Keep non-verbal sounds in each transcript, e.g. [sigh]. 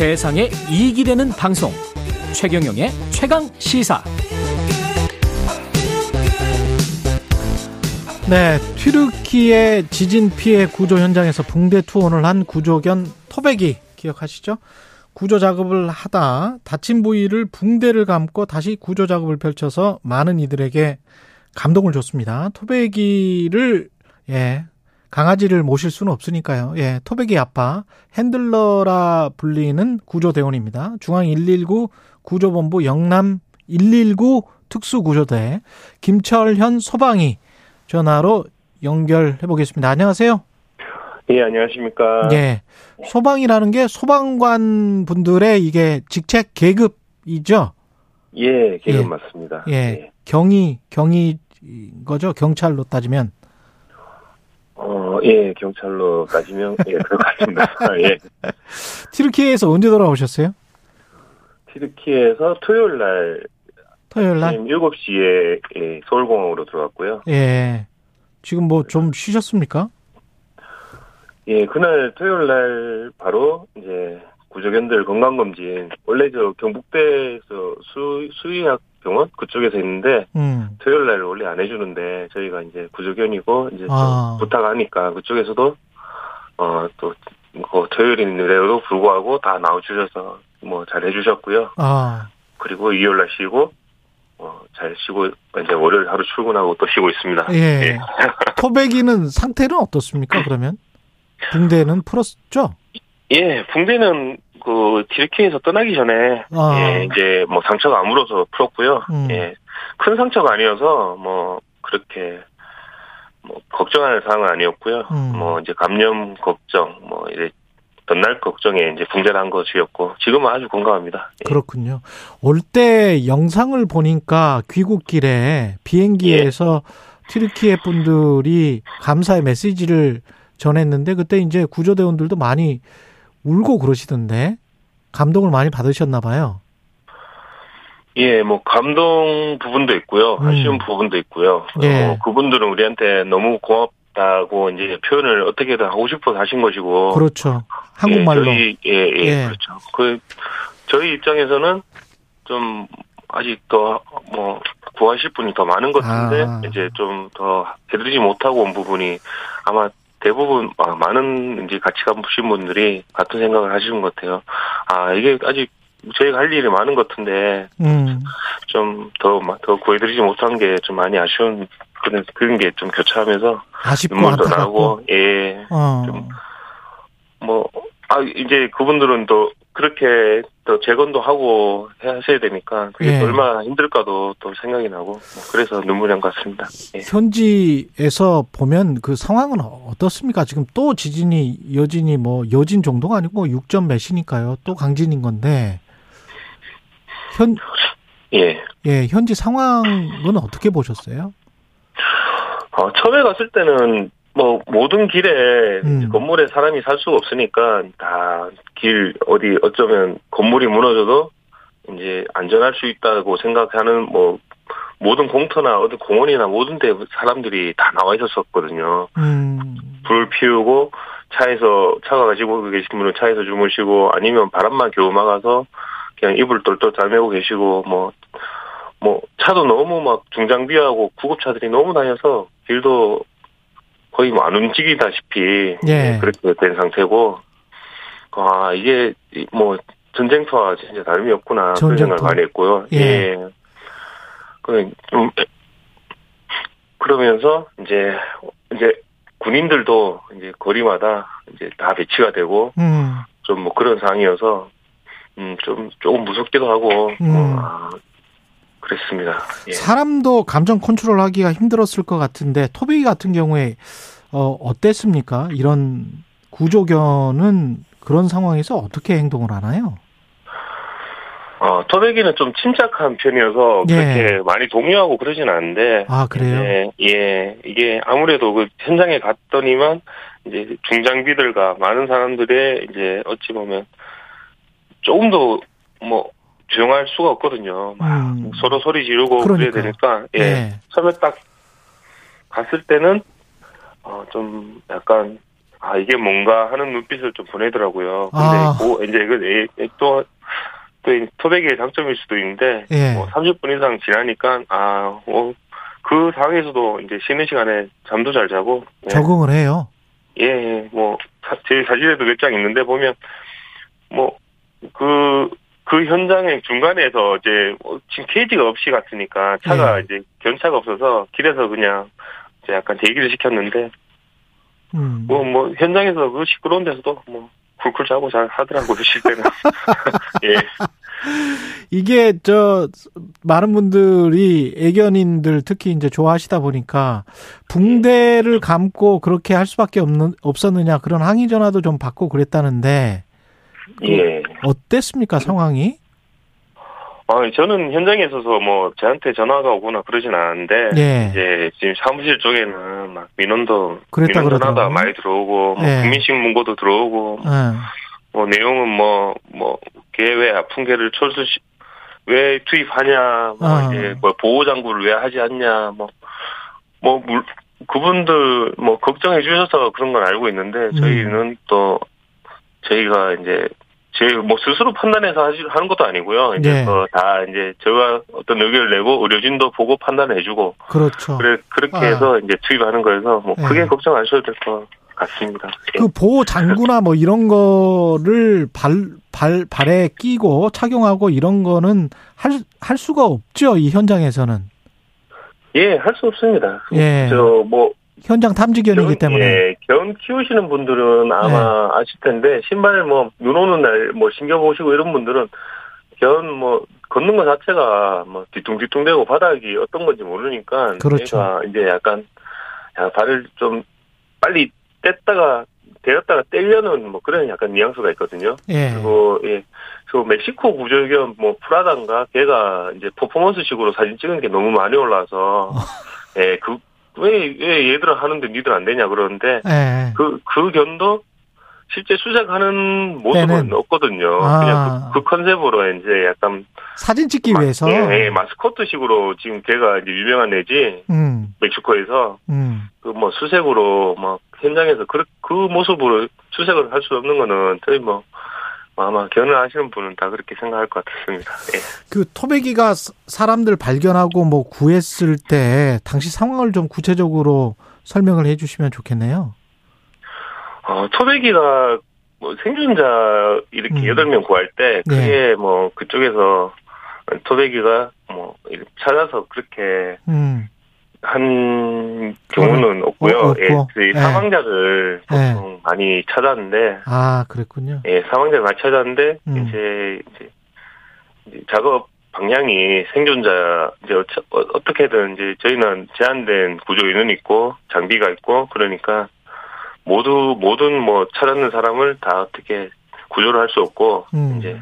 세상에 이익이 되는 방송 최경영의 최강 시사 네, 튀르키의 지진 피해 구조 현장에서 붕대 투혼을 한 구조견 토백이 기억하시죠? 구조 작업을 하다 다친 부위를 붕대를 감고 다시 구조 작업을 펼쳐서 많은 이들에게 감동을 줬습니다. 토백이를 예 강아지를 모실 수는 없으니까요. 예, 토백이 아빠 핸들러라 불리는 구조대원입니다. 중앙 119 구조본부 영남 119 특수구조대 김철현 소방이 전화로 연결해 보겠습니다. 안녕하세요. 예, 안녕하십니까. 예. 소방이라는 게 소방관 분들의 이게 직책 계급이죠? 예, 계급 예. 맞습니다. 예. 경위, 경위 거죠? 경찰로 따지면. 어, 예, 경찰로 따지면, 예, 그럴 것 같습니다. [laughs] 예. 튀르키예에서 언제 돌아오셨어요? 튀르키에서 토요일 날, 토요일 날? 아침 7시에, 예, 서울공항으로 들어왔고요. 예. 지금 뭐 좀 쉬셨습니까? 예, 그날 토요일 날 바로, 이제, 구조견들 건강검진, 원래 저 경북대에서 수, 수의학 병원? 그쪽에서 했는데, 음. 토요일 날 원래 안 해주는데, 저희가 이제 구조견이고, 이제 좀 아. 부탁하니까, 그쪽에서도, 어, 또, 그 토요일인데도 불구하고 다 나와주셔서, 뭐, 잘 해주셨고요. 아. 그리고 일요일 날 쉬고, 어, 잘 쉬고, 이제 월요일 하루 출근하고 또 쉬고 있습니다. 예. [laughs] 토백이는 상태는 어떻습니까, 그러면? 붕대는 풀었죠? 예, 붕대는 그 튀르키에서 떠나기 전에 아. 예, 이제 뭐 상처가 아물어서 풀었고요. 음. 예, 큰 상처가 아니어서 뭐 그렇게 뭐 걱정할 사항은 아니었고요. 음. 뭐 이제 감염 걱정, 뭐 이제 전날 걱정에 이제 붕대를 한 것이었고 지금은 아주 건강합니다. 예. 그렇군요. 올 때 영상을 보니까 귀국길에 비행기에서 튀르키예 분들이 감사의 메시지를 전했는데 그때 이제 구조대원들도 많이 울고 그러시던데 감동을 많이 받으셨나 봐요. 예, 뭐 감동 부분도 있고요, 음. 아쉬운 부분도 있고요. 예. 어, 그분들은 우리한테 너무 고맙다고 이제 표현을 어떻게든 하고 싶어서 하신 것이고. 그렇죠. 한국말로. 예, 저희, 예, 예, 예. 그렇죠. 그, 저희 입장에서는 좀, 아직 더, 뭐, 구하실 분이 더 많은 것 같은데, 아. 이제 좀 더 해드리지 못하고 온 부분이 아마 대부분, 아, 많은 이제 같이 가보신 분들이 같은 생각을 하시는 것 같아요. 아, 이게 아직 저희가 할 일이 많은 것 같은데, 음. 좀 더, 더 구해드리지 못한 게 좀 많이 아쉬운, 그런, 그런 게 좀 교차하면서 아쉽고 눈물도 안타깝고. 나고, 예, 어. 좀 뭐, 아, 이제 그분들은 또 그렇게 또 재건도 하고 해 하셔야 되니까 그게 예. 얼마나 힘들까도 또 생각이 나고 뭐 그래서 눈물이 난 것 같습니다. 예. 현지에서 보면 그 상황은 어떻습니까? 지금 또 지진이 여진이 뭐 여진 정도가 아니고 뭐 6점 몇이니까요. 또 강진인 건데 현 예. 예, 현지 상황은 어떻게 보셨어요? 어, 처음에 갔을 때는 뭐 모든 길에 음. 건물에 사람이 살 수가 없으니까 다 길 어디 어쩌면 건물이 무너져도 이제 안전할 수 있다고 생각하는 뭐 모든 공터나 어디 공원이나 모든 데 사람들이 다 나와 있었었거든요. 음. 불을 피우고 차에서 차가 가지고 계신 분은 차에서 주무시고 아니면 바람만 겨우 막아서 그냥 이불 똘똘 달매고 계시고 뭐뭐 차도 너무 막 중장비하고 구급차들이 너무 다녀서 길도 거의 뭐 안 움직이다시피 예. 그렇게 된 상태고 아 이게 뭐 전쟁터와 진짜 다름이 없구나 그런 전쟁터. 생각을 많이 했고요. 예. 예. 그좀 그러면서 이제 이제 군인들도 이제 거리마다 이제 다 배치가 되고 음. 좀뭐 그런 상황이어서 음 좀 조금 무섭기도 하고 음. 뭐, 아, 그랬습니다. 예. 사람도 감정 컨트롤하기가 힘들었을 것 같은데 토베이 같은 경우에 어 어땠습니까? 이런 구조견은 그런 상황에서 어떻게 행동을 하나요? 어, 토백이는 좀 침착한 편이어서 예. 그렇게 많이 동요하고 그러진 않은데. 아 그래요? 예, 예. 이게 아무래도 그 현장에 갔더니만 이제 중장비들과 많은 사람들의 이제 어찌 보면 조금 더 뭐 조용할 수가 없거든요. 막 음. 서로 소리 지르고 그래야 그러니까. 되니까. 예. 예. 처음에 딱 갔을 때는 어, 좀 약간 아 이게 뭔가 하는 눈빛을 좀 보내더라고요. 근데 아. 그 이제 그또또 토백의 장점일 수도 있는데 예. 뭐 30분 이상 지나니까 아그 상황에서도 이제 쉬는 시간에 잠도 잘 자고 예. 적응을 해요. 예, 예, 뭐, 사- 제 사진에도 몇 장 있는데 보면, 뭐, 그, 그 현장의 중간에서 이제, 뭐 지금 케이지가 없이 갔으니까 차가 예. 이제 견차가 없어서 길에서 그냥 이제 약간 대기를 시켰는데, 음. 뭐, 뭐, 현장에서 그 시끄러운 데서도 뭐, 쿨쿨 자고 잘 하더라고요, [laughs] 쉴 때는. [laughs] 예. 이게 저 많은 분들이 애견인들 특히 이제 좋아하시다 보니까 붕대를 감고 그렇게 할 수밖에 없는 없었느냐 그런 항의 전화도 좀 받고 그랬다는데 예. 어땠습니까 상황이? 아, 저는 현장에 있어서 뭐, 저한테 전화가 오거나 그러진 않았는데, 예. 이제 지금 사무실 쪽에는 막 민원도, 그랬다 민원 전화가 그러더라고요. 많이 들어오고, 뭐 예. 국민식 문고도 들어오고, 예. 뭐 내용은 뭐, 뭐, 걔왜 아픈 개를 철수, 시- 왜 투입하냐, 뭐 아. 이제 뭐 보호 장구를 왜 하지 않냐, 뭐, 뭐, 물, 그분들 뭐 걱정해 주셔서 그런 건 알고 있는데, 음. 저희는 또, 저희가 이제, 저희 뭐 스스로 판단해서 하는 것도 아니고요. 이제 네. 그다 이제 저가 어떤 의견을 내고 의료진도 보고 판단을 해주고 그렇죠. 그래 그렇게 아. 해서 이제 투입하는 거여서 뭐 네. 크게 걱정 안 하셔도 될 것 같습니다. 예. 그 보호 장구나 뭐 이런 거를 발, 발, 발에 끼고 착용하고 이런 거는 할, 할 수가 없죠, 이 현장에서는. 예, 할 수 없습니다. 예. 저, 뭐, 현장 탐지견이기 때문에. 예, 견 키우시는 분들은 아마 아실 텐데, 신발 뭐, 눈 오는 날, 뭐, 신겨보시고 이런 분들은, 견 뭐, 걷는 것 자체가 뭐, 뒤뚱뒤뚱대고 바닥이 어떤 건지 모르니까, 그렇죠. 얘가 이제 약간, 야, 발을 좀 빨리 뗐다가, 데렸다가 떼려는 뭐 그런 약간 뉘앙스가 있거든요. 예. 그리고 예, 그 멕시코 구조견 뭐 프라다인가 걔가 이제 퍼포먼스식으로 사진 찍은 게 너무 많이 올라와서 예, 그 왜 왜 얘들은 하는데 니들 안 되냐 그러는데 예. 그그 견도 실제 수색하는 모습은 때는. 없거든요. 아. 그냥 그, 그 컨셉으로 이제 약간 사진 찍기 마- 위해서. 예, 예, 마스코트식으로 지금 걔가 이제 유명한 애지 음, 멕시코에서 음. 그뭐 수색으로 막 현장에서 그, 그 모습으로 수색을 할 수 없는 거는 저희 뭐 아마 견을 하시는 분은 다 그렇게 생각할 것 같습니다. 예. 그 사- 사람들 발견하고 뭐 구했을 때 당시 상황을 좀 구체적으로 설명을 해 주시면 좋겠네요. 어, 토백이가 뭐 생존자 이렇게 음. 여덟 명 구할 때 네. 그게 뭐 그쪽에서 토백이가 뭐 찾아서 그렇게 음. 한 경우는 없고요. 어, 없고. 예, 그 예. 사망자를 예. 보통 많이 찾았는데 아, 그랬군요. 예, 사망자를 많이 찾았는데 음. 이제, 이제 이제 작업 방향이 생존자 이제 어, 어떻게든 이제 저희는 제한된 구조 인원이 있고 장비가 있고 그러니까 모두 모든 뭐 찾았는 사람을 다 어떻게 구조를 할 수 없고 음. 이제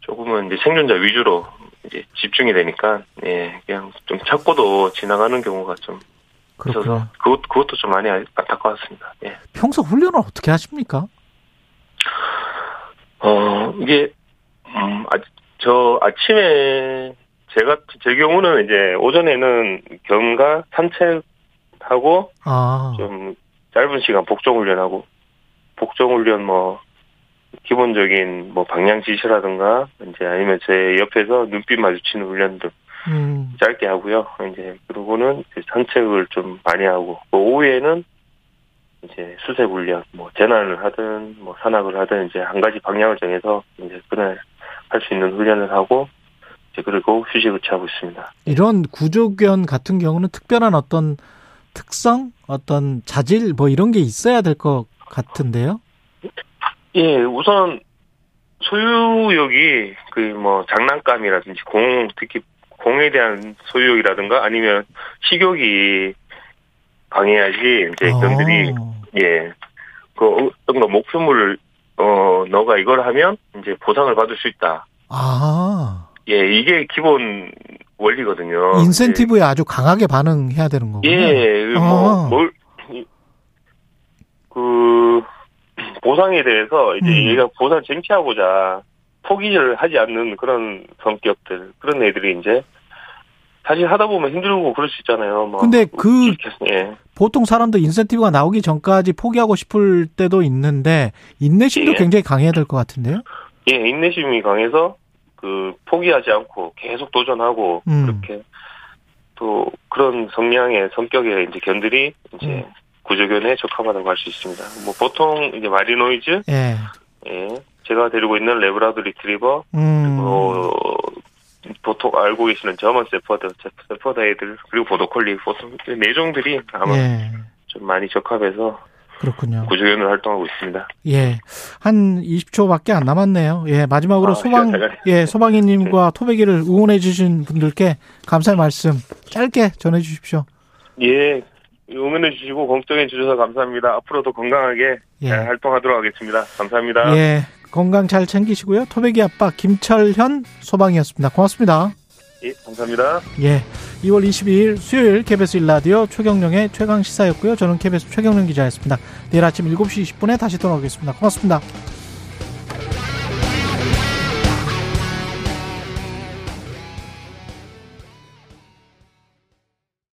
조금은 이제 생존자 위주로 이제 집중이 되니까 예 그냥 좀 찾고도 지나가는 경우가 좀 있어서 그렇군요. 그것 그것도 좀 많이 안타까웠습니다. 예. 평소 훈련을 어떻게 하십니까? 어, 이게, 음, 아, 저 아침에, 제가, 제 경우는 이제 오전에는 경과 산책하고 아, 좀 짧은 시간 복종훈련하고, 복종훈련 뭐, 기본적인 뭐 방향 지시라든가, 이제 아니면 제 옆에서 눈빛 마주치는 훈련들 음, 짧게 하고요. 이제, 그러고는 이제 산책을 좀 많이 하고, 그 오후에는 이제 수색 훈련, 뭐 재난을 하든 뭐 산악을 하든 이제 한 가지 방향을 정해서 이제 그날 할 수 있는 훈련을 하고 이제 그리고 휴식을 취하고 있습니다. 이런 구조견 같은 경우는 특별한 어떤 특성, 어떤 자질 뭐 이런 게 있어야 될 것 같은데요. 예, 우선 소유욕이 그 뭐 장난감이라든지 공 특히 공에 대한 소유욕이라든가 아니면 식욕이 강해야지 이제 견들이 어, 예, 그 어떤 거 목표물을 어 너가 이걸 하면 이제 보상을 받을 수 있다. 아, 예, 이게 기본 원리거든요. 인센티브에 아주 강하게 반응해야 되는 거군요. 예, 아. 뭐, 뭘, 이- 그, 보상에 대해서 이제 음. 얘가 보상 쟁취하고자 포기를 하지 않는 그런 성격들, 그런 애들이 이제 사실 하다 보면 힘들고 그럴 수 있잖아요. 뭐. 근데 그 예. 보통 사람도 인센티브가 나오기 전까지 포기하고 싶을 때도 있는데 인내심도 예. 굉장히 강해야 될 것 같은데요. 예, 인내심이 강해서 그 포기하지 않고 계속 도전하고 음. 그렇게 또 그런 성향의 성격의 이제 견들이 이제 음. 구조견에 적합하다고 할 수 있습니다. 뭐 보통 이제 마리노이즈, 예. 예, 제가 데리고 있는 레브라도 리트리버, 음. 어, 보통 알고 계시는 저먼 세퍼드, 애들 그리고 보도콜리, 보통 네 종들이 아마 예. 좀 많이 적합해서 그렇군요. 구조견을 활동하고 있습니다. 예. 한 20초밖에 안 남았네요. 예. 마지막으로 아, 소방. 예, 소방이님과 토백이를 응원해 주신 분들께 감사의 말씀 짧게 전해 주십시오. 예, 응원해 주시고 걱정해 주셔서 감사합니다. 앞으로도 건강하게 예. 잘 활동하도록 하겠습니다. 감사합니다. 예. 건강 잘 챙기시고요. 토백이 아빠 김철현 소방이었습니다. 고맙습니다. 예, 감사합니다. 예. 2월 22일 수요일 KBS 1라디오 최경령의 최강 시사였고요. 저는 KBS 최경령 기자였습니다. 내일 아침 7시 20분에 다시 돌아오겠습니다. 고맙습니다.